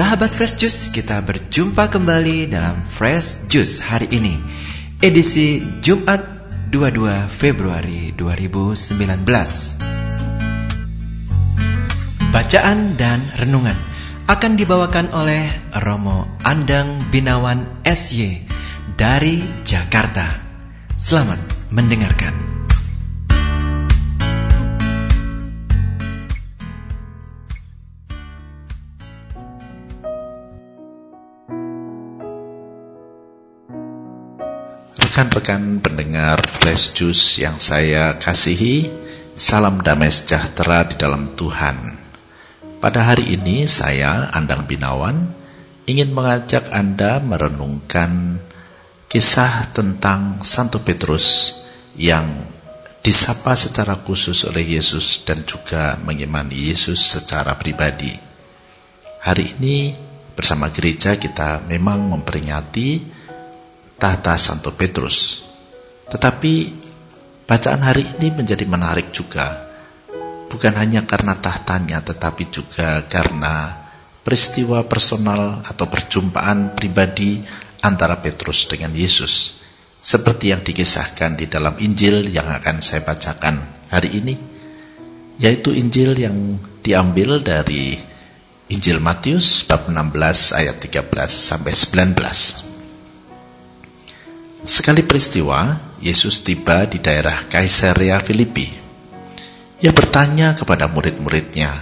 Sahabat Fresh Juice, kita berjumpa kembali dalam Fresh Juice hari ini. Edisi Jumat 22 Februari 2019. Bacaan dan renungan akan dibawakan oleh Romo Andang Binawan SY dari Jakarta. Selamat mendengarkan. Rekan-rekan pendengar Flash Juice yang saya kasihi, salam damai sejahtera di dalam Tuhan. Pada hari ini saya, Andang Binawan, ingin mengajak Anda merenungkan kisah tentang Santo Petrus yang disapa secara khusus oleh Yesus dan juga mengimani Yesus secara pribadi. Hari ini bersama gereja kita memang memperingati tahta Santo Petrus. Tetapi bacaan hari ini menjadi menarik juga. Bukan hanya karena tahtanya tetapi juga karena peristiwa personal atau perjumpaan pribadi antara Petrus dengan Yesus. Seperti yang dikisahkan di dalam Injil yang akan saya bacakan hari ini. Yaitu Injil yang diambil dari Injil Matius bab 16 ayat 13 sampai 19. Sekali peristiwa, Yesus tiba di daerah Kaisaria Filipi. Ia bertanya kepada murid-muridnya,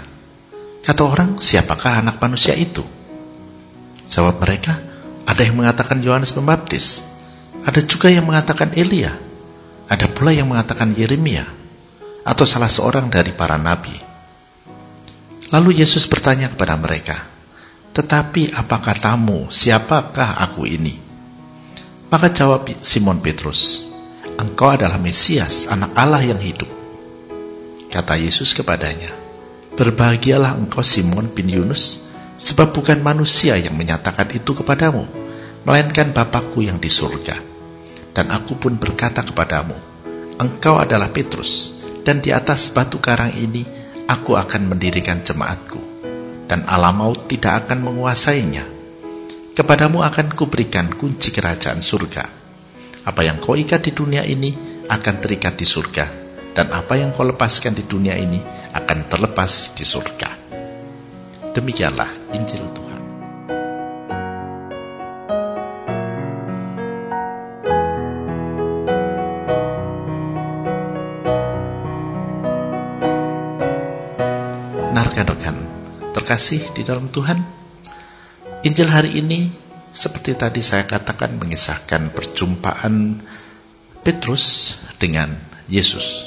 kata orang, siapakah anak manusia itu? Jawab mereka, ada yang mengatakan Yohanes Pembaptis, ada juga yang mengatakan Elia, ada pula yang mengatakan Yeremia, atau salah seorang dari para nabi. Lalu Yesus bertanya kepada mereka, tetapi apa katamu, siapakah aku ini? Maka jawab Simon Petrus, Engkau adalah Mesias, anak Allah yang hidup. Kata Yesus kepadanya, Berbahagialah engkau Simon bin Yunus, sebab bukan manusia yang menyatakan itu kepadamu, melainkan Bapakku yang di surga. Dan aku pun berkata kepadamu, Engkau adalah Petrus, dan di atas batu karang ini aku akan mendirikan jemaatku, dan alam maut tidak akan menguasainya Kepadamu akan kuberikan kunci kerajaan surga. Apa yang kau ikat di dunia ini akan terikat di surga, dan apa yang kau lepaskan di dunia ini akan terlepas di surga. Demikianlah Injil Tuhan. Rekan-rekan, terkasih di dalam Tuhan, Injil hari ini seperti tadi saya katakan mengisahkan perjumpaan Petrus dengan Yesus.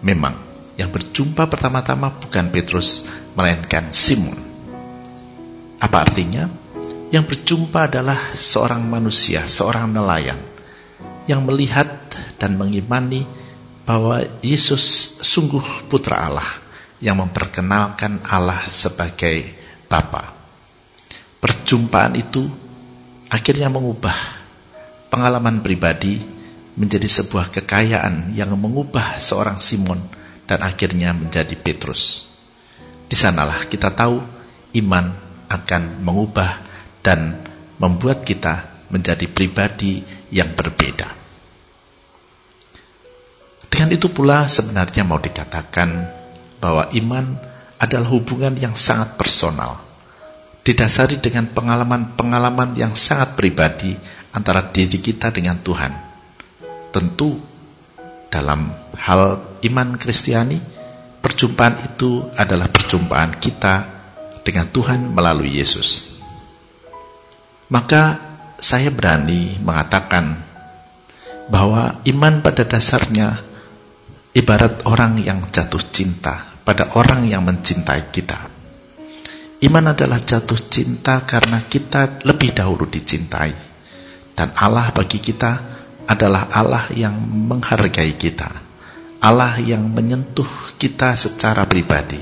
Memang yang berjumpa pertama-tama bukan Petrus melainkan Simon. Apa artinya? Yang berjumpa adalah seorang manusia, seorang nelayan yang melihat dan mengimani bahwa Yesus sungguh putra Allah yang memperkenalkan Allah sebagai Bapa. Perjumpaan itu akhirnya mengubah pengalaman pribadi menjadi sebuah kekayaan yang mengubah seorang Simon dan akhirnya menjadi Petrus. Di sanalah kita tahu iman akan mengubah dan membuat kita menjadi pribadi yang berbeda. Dengan itu pula sebenarnya mau dikatakan bahwa iman adalah hubungan yang sangat personal didasari dengan pengalaman-pengalaman yang sangat pribadi antara diri kita dengan Tuhan. Tentu dalam hal iman Kristiani, perjumpaan itu adalah perjumpaan kita dengan Tuhan melalui Yesus. Maka saya berani mengatakan bahwa iman pada dasarnya ibarat orang yang jatuh cinta pada orang yang mencintai kita. Iman adalah jatuh cinta karena kita lebih dahulu dicintai. Dan Allah bagi kita adalah Allah yang menghargai kita. Allah yang menyentuh kita secara pribadi.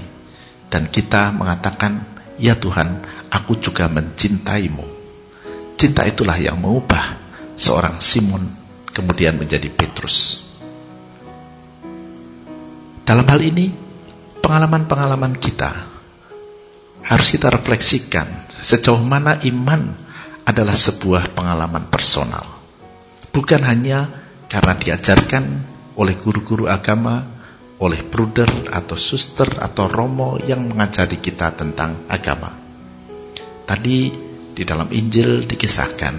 Dan kita mengatakan, Ya Tuhan, aku juga mencintaimu. Cinta itulah yang mengubah seorang Simon kemudian menjadi Petrus. Dalam hal ini, pengalaman-pengalaman kita harus kita refleksikan sejauh mana iman adalah sebuah pengalaman personal. Bukan hanya karena diajarkan oleh guru-guru agama, oleh bruder atau suster atau romo yang mengajari kita tentang agama. Tadi di dalam Injil dikisahkan,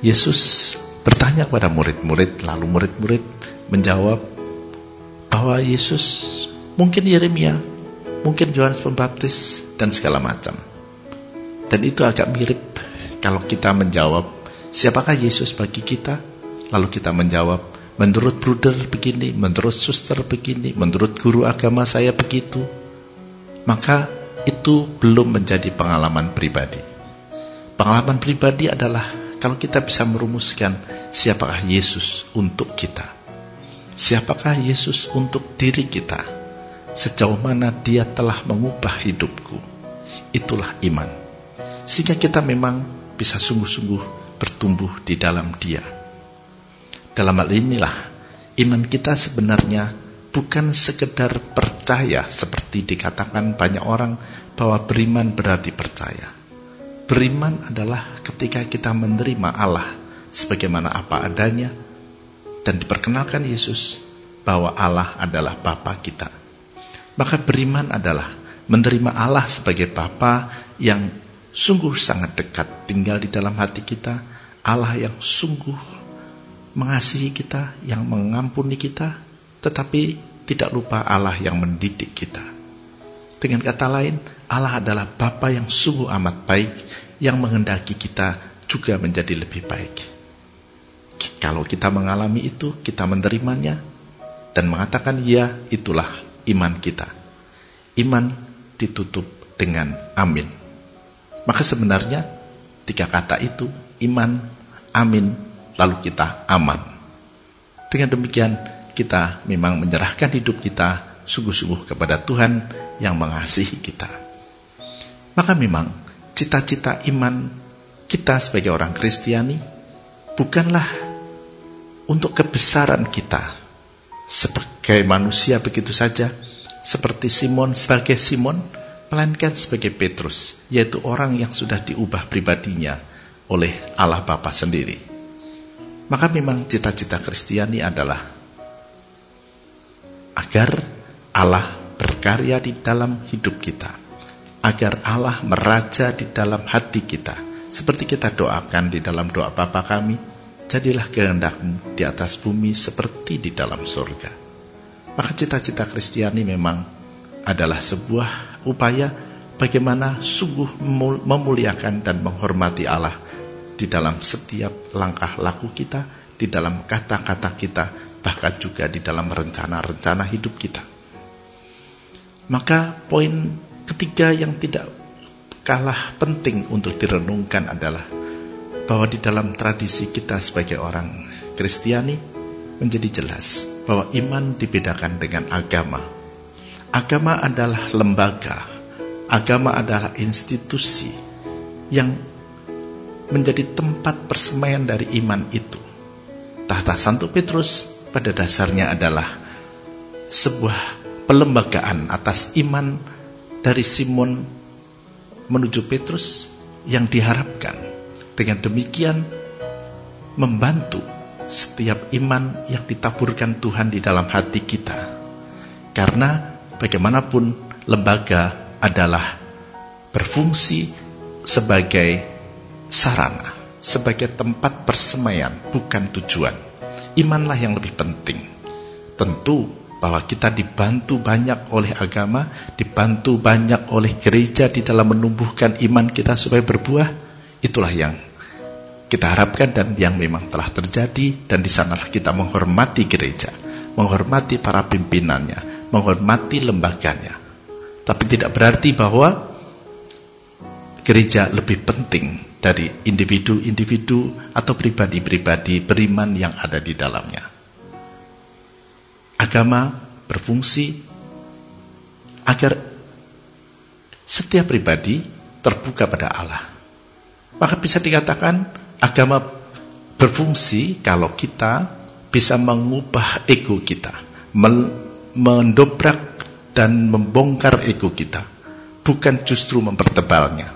Yesus bertanya kepada murid-murid, lalu murid-murid menjawab bahwa Yesus mungkin Yeremia, mungkin Yohanes Pembaptis, dan segala macam. Dan itu agak mirip kalau kita menjawab, siapakah Yesus bagi kita? Lalu kita menjawab, menurut bruder begini, menurut suster begini, menurut guru agama saya begitu. Maka itu belum menjadi pengalaman pribadi. Pengalaman pribadi adalah kalau kita bisa merumuskan siapakah Yesus untuk kita. Siapakah Yesus untuk diri kita? Sejauh mana dia telah mengubah hidupku. Itulah iman. Sehingga kita memang bisa sungguh-sungguh bertumbuh di dalam dia. Dalam hal inilah, iman kita sebenarnya bukan sekedar percaya seperti dikatakan banyak orang bahwa beriman berarti percaya. Beriman adalah ketika kita menerima Allah sebagaimana apa adanya dan diperkenalkan Yesus bahwa Allah adalah Bapa kita. Maka beriman adalah menerima Allah sebagai Bapa yang sungguh sangat dekat tinggal di dalam hati kita, Allah yang sungguh mengasihi kita, yang mengampuni kita, tetapi tidak lupa Allah yang mendidik kita. Dengan kata lain, Allah adalah Bapa yang sungguh amat baik, yang menghendaki kita juga menjadi lebih baik. Kalau kita mengalami itu, kita menerimanya, dan mengatakan ya, itulah iman kita. Iman ditutup dengan amin. Maka sebenarnya tiga kata itu iman, amin, lalu kita aman. Dengan demikian kita memang menyerahkan hidup kita sungguh-sungguh kepada Tuhan yang mengasihi kita. Maka memang cita-cita iman kita sebagai orang Kristiani bukanlah untuk kebesaran kita sebagai manusia begitu saja seperti Simon sebagai Simon melainkan sebagai Petrus, yaitu orang yang sudah diubah pribadinya oleh Allah Bapa sendiri. Maka memang cita-cita Kristiani adalah agar Allah berkarya di dalam hidup kita, agar Allah meraja di dalam hati kita, seperti kita doakan di dalam doa Bapa kami, jadilah kehendakmu di atas bumi seperti di dalam surga. Maka cita-cita Kristiani memang adalah sebuah upaya bagaimana sungguh memuliakan dan menghormati Allah di dalam setiap langkah laku kita, di dalam kata-kata kita, bahkan juga di dalam rencana-rencana hidup kita. Maka poin ketiga yang tidak kalah penting untuk direnungkan adalah bahwa di dalam tradisi kita sebagai orang Kristiani menjadi jelas bahwa iman dibedakan dengan agama Agama adalah lembaga, agama adalah institusi yang menjadi tempat persemaian dari iman itu. Tahta Santo Petrus pada dasarnya adalah sebuah pelembagaan atas iman dari Simon menuju Petrus yang diharapkan dengan demikian membantu setiap iman yang ditaburkan Tuhan di dalam hati kita. Karena bagaimanapun lembaga adalah berfungsi sebagai sarana, sebagai tempat persemaian, bukan tujuan. Imanlah yang lebih penting. Tentu bahwa kita dibantu banyak oleh agama, dibantu banyak oleh gereja di dalam menumbuhkan iman kita supaya berbuah, itulah yang kita harapkan dan yang memang telah terjadi dan di sanalah kita menghormati gereja, menghormati para pimpinannya, menghormati lembaganya. Tapi tidak berarti bahwa gereja lebih penting dari individu-individu atau pribadi-pribadi beriman yang ada di dalamnya. Agama berfungsi agar setiap pribadi terbuka pada Allah. Maka bisa dikatakan agama berfungsi kalau kita bisa mengubah ego kita, mendobrak dan membongkar ego kita, bukan justru mempertebalnya.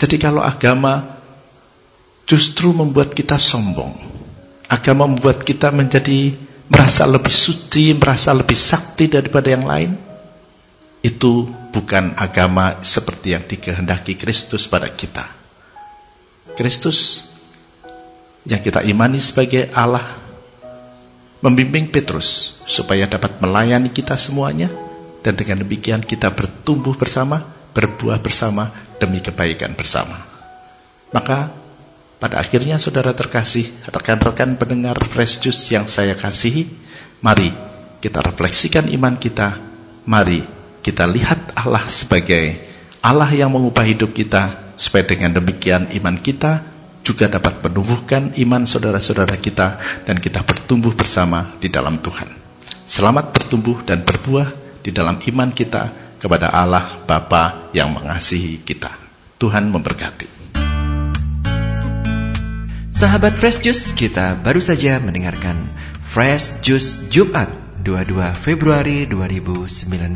Jadi kalau agama justru membuat kita sombong, agama membuat kita menjadi merasa lebih suci, merasa lebih sakti daripada yang lain, itu bukan agama seperti yang dikehendaki Kristus pada kita. Kristus yang kita imani sebagai Allah membimbing Petrus supaya dapat melayani kita semuanya dan dengan demikian kita bertumbuh bersama, berbuah bersama demi kebaikan bersama. Maka pada akhirnya saudara terkasih, rekan-rekan pendengar Fresh Juice yang saya kasihi, mari kita refleksikan iman kita, mari kita lihat Allah sebagai Allah yang mengubah hidup kita, supaya dengan demikian iman kita juga dapat menumbuhkan iman saudara-saudara kita dan kita bertumbuh bersama di dalam Tuhan. Selamat bertumbuh dan berbuah di dalam iman kita kepada Allah Bapa yang mengasihi kita. Tuhan memberkati. Sahabat Fresh Juice, kita baru saja mendengarkan Fresh Juice Jumat 22 Februari 2019.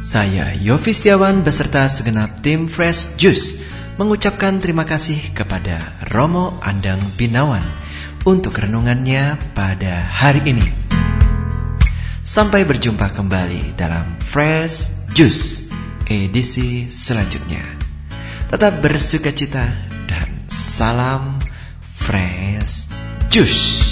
Saya Yofi Setiawan beserta segenap tim Fresh Juice mengucapkan terima kasih kepada Romo Andang Binawan untuk renungannya pada hari ini. Sampai berjumpa kembali dalam Fresh Juice edisi selanjutnya. Tetap bersuka cita dan salam Fresh Juice.